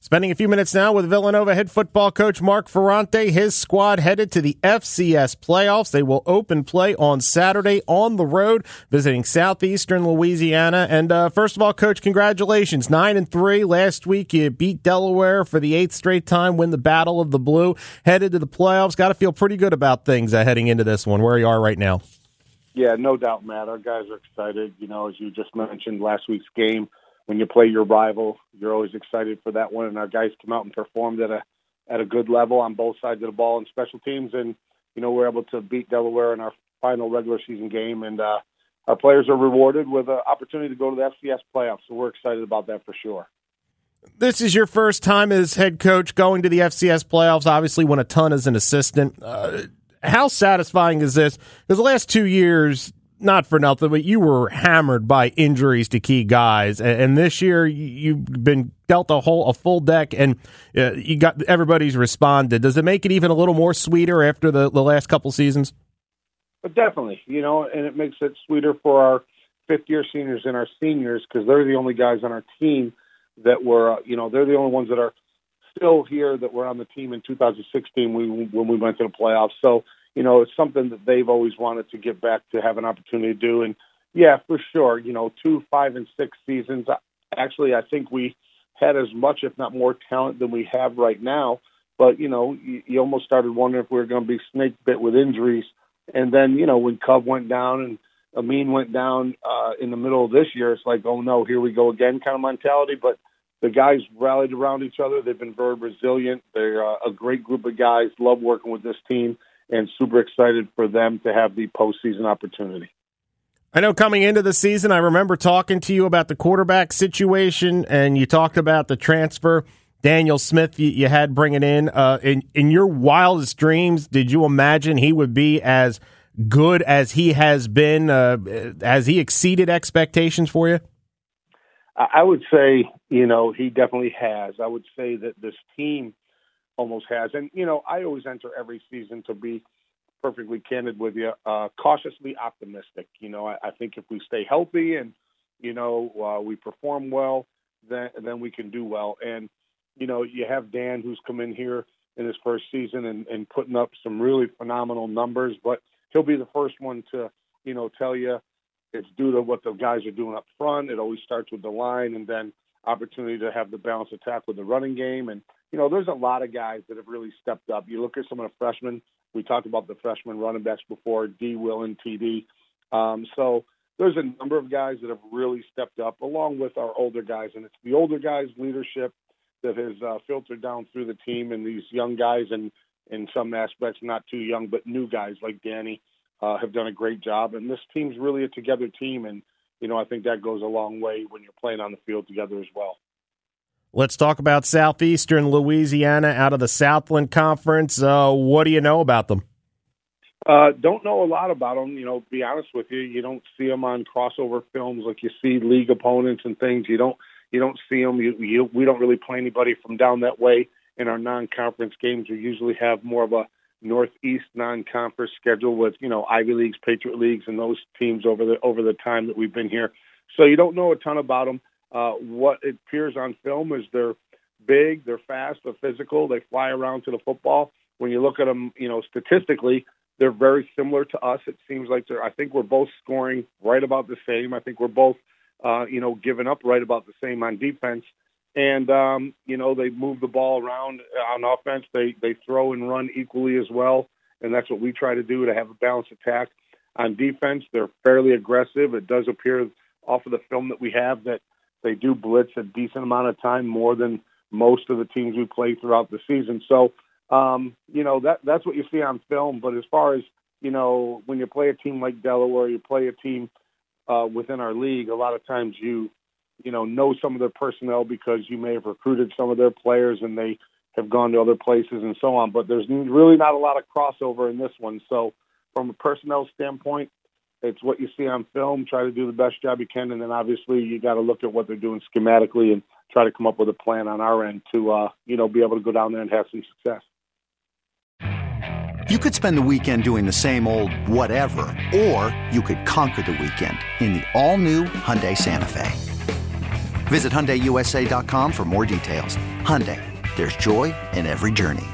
Spending a few minutes now with Villanova head football coach Mark Ferrante. His squad headed to the FCS playoffs. They will open play on Saturday on the road, visiting southeastern Louisiana. And uh, first of all, coach, congratulations! Nine and three last week. You beat Delaware for the eighth straight time. Win the Battle of the Blue. Headed to the playoffs. Got to feel pretty good about things uh, heading into this one. Where you are right now. Yeah, no doubt, Matt. Our guys are excited. You know, as you just mentioned, last week's game when you play your rival, you're always excited for that one. And our guys come out and performed at a at a good level on both sides of the ball and special teams, and you know we're able to beat Delaware in our final regular season game, and uh, our players are rewarded with an opportunity to go to the FCS playoffs. So we're excited about that for sure. This is your first time as head coach going to the FCS playoffs. Obviously, when a ton as an assistant. Uh, how satisfying is this? Because the last two years, not for nothing, but you were hammered by injuries to key guys, and, this year you've been dealt a whole a full deck, and uh, you got everybody's responded. Does it make it even a little more sweeter after the the last couple seasons? But definitely, you know, and it makes it sweeter for our fifth year seniors and our seniors because they're the only guys on our team that were, uh, you know, they're the only ones that are still here that were on the team in 2016 when, when we went to the playoffs. So you know, it's something that they've always wanted to get back to have an opportunity to do. And yeah, for sure, you know, two, five, and six seasons. Actually, I think we had as much, if not more, talent than we have right now. But you know, you, you almost started wondering if we were going to be snake bit with injuries. And then, you know, when Cub went down and Amin went down uh, in the middle of this year, it's like, oh no, here we go again kind of mentality. But the guys rallied around each other. They've been very resilient. They're uh, a great group of guys. Love working with this team and super excited for them to have the postseason opportunity. I know coming into the season, I remember talking to you about the quarterback situation, and you talked about the transfer. Daniel Smith, you, you had bringing in. Uh, in in your wildest dreams, did you imagine he would be as good as he has been? Uh, has he exceeded expectations for you? I would say, you know, he definitely has. I would say that this team almost has. And you know, I always enter every season to be perfectly candid with you, uh, cautiously optimistic. You know, I, I think if we stay healthy and you know uh, we perform well, then then we can do well. And you know, you have Dan who's come in here in his first season and, and putting up some really phenomenal numbers, but he'll be the first one to you know tell you it's due to what the guys are doing up front. It always starts with the line, and then opportunity to have the balanced attack with the running game. And, you know, there's a lot of guys that have really stepped up. You look at some of the freshmen. We talked about the freshman running backs before, D. Will and TD. Um, so there's a number of guys that have really stepped up along with our older guys. And it's the older guys' leadership that has uh, filtered down through the team and these young guys and in some aspects not too young but new guys like Danny uh, have done a great job and this team's really a together team and you know, I think that goes a long way when you're playing on the field together as well. Let's talk about Southeastern Louisiana out of the Southland Conference. Uh, what do you know about them? Uh, don't know a lot about them. You know, be honest with you, you don't see them on crossover films like you see league opponents and things. You don't you don't see them. You, you, we don't really play anybody from down that way in our non-conference games. We usually have more of a Northeast non-conference schedule with you know Ivy leagues, Patriot leagues, and those teams over the over the time that we've been here. So you don't know a ton about them. Uh, what it appears on film is they're big, they're fast, they're physical, they fly around to the football. When you look at them, you know statistically, they're very similar to us. It seems like they're. I think we're both scoring right about the same. I think we're both, uh, you know, giving up right about the same on defense and um, you know they move the ball around on offense. They they throw and run equally as well, and that's what we try to do to have a balanced attack. On defense, they're fairly aggressive. It does appear off of the film that we have that they do blitz a decent amount of time, more than most of the teams we play throughout the season. So, um, you know that that's what you see on film. But as far as you know, when you play a team like Delaware, you play a team uh, within our league. A lot of times you you know, know some of their personnel because you may have recruited some of their players and they have gone to other places and so on. But there's really not a lot of crossover in this one. So, from a personnel standpoint, it's what you see on film. Try to do the best job you can, and then obviously you got to look at what they're doing schematically and try to come up with a plan on our end to uh, you know be able to go down there and have some success. You could spend the weekend doing the same old whatever, or you could conquer the weekend in the all-new Hyundai Santa Fe. Visit hyundaiusa.com for more details. Hyundai, there's joy in every journey.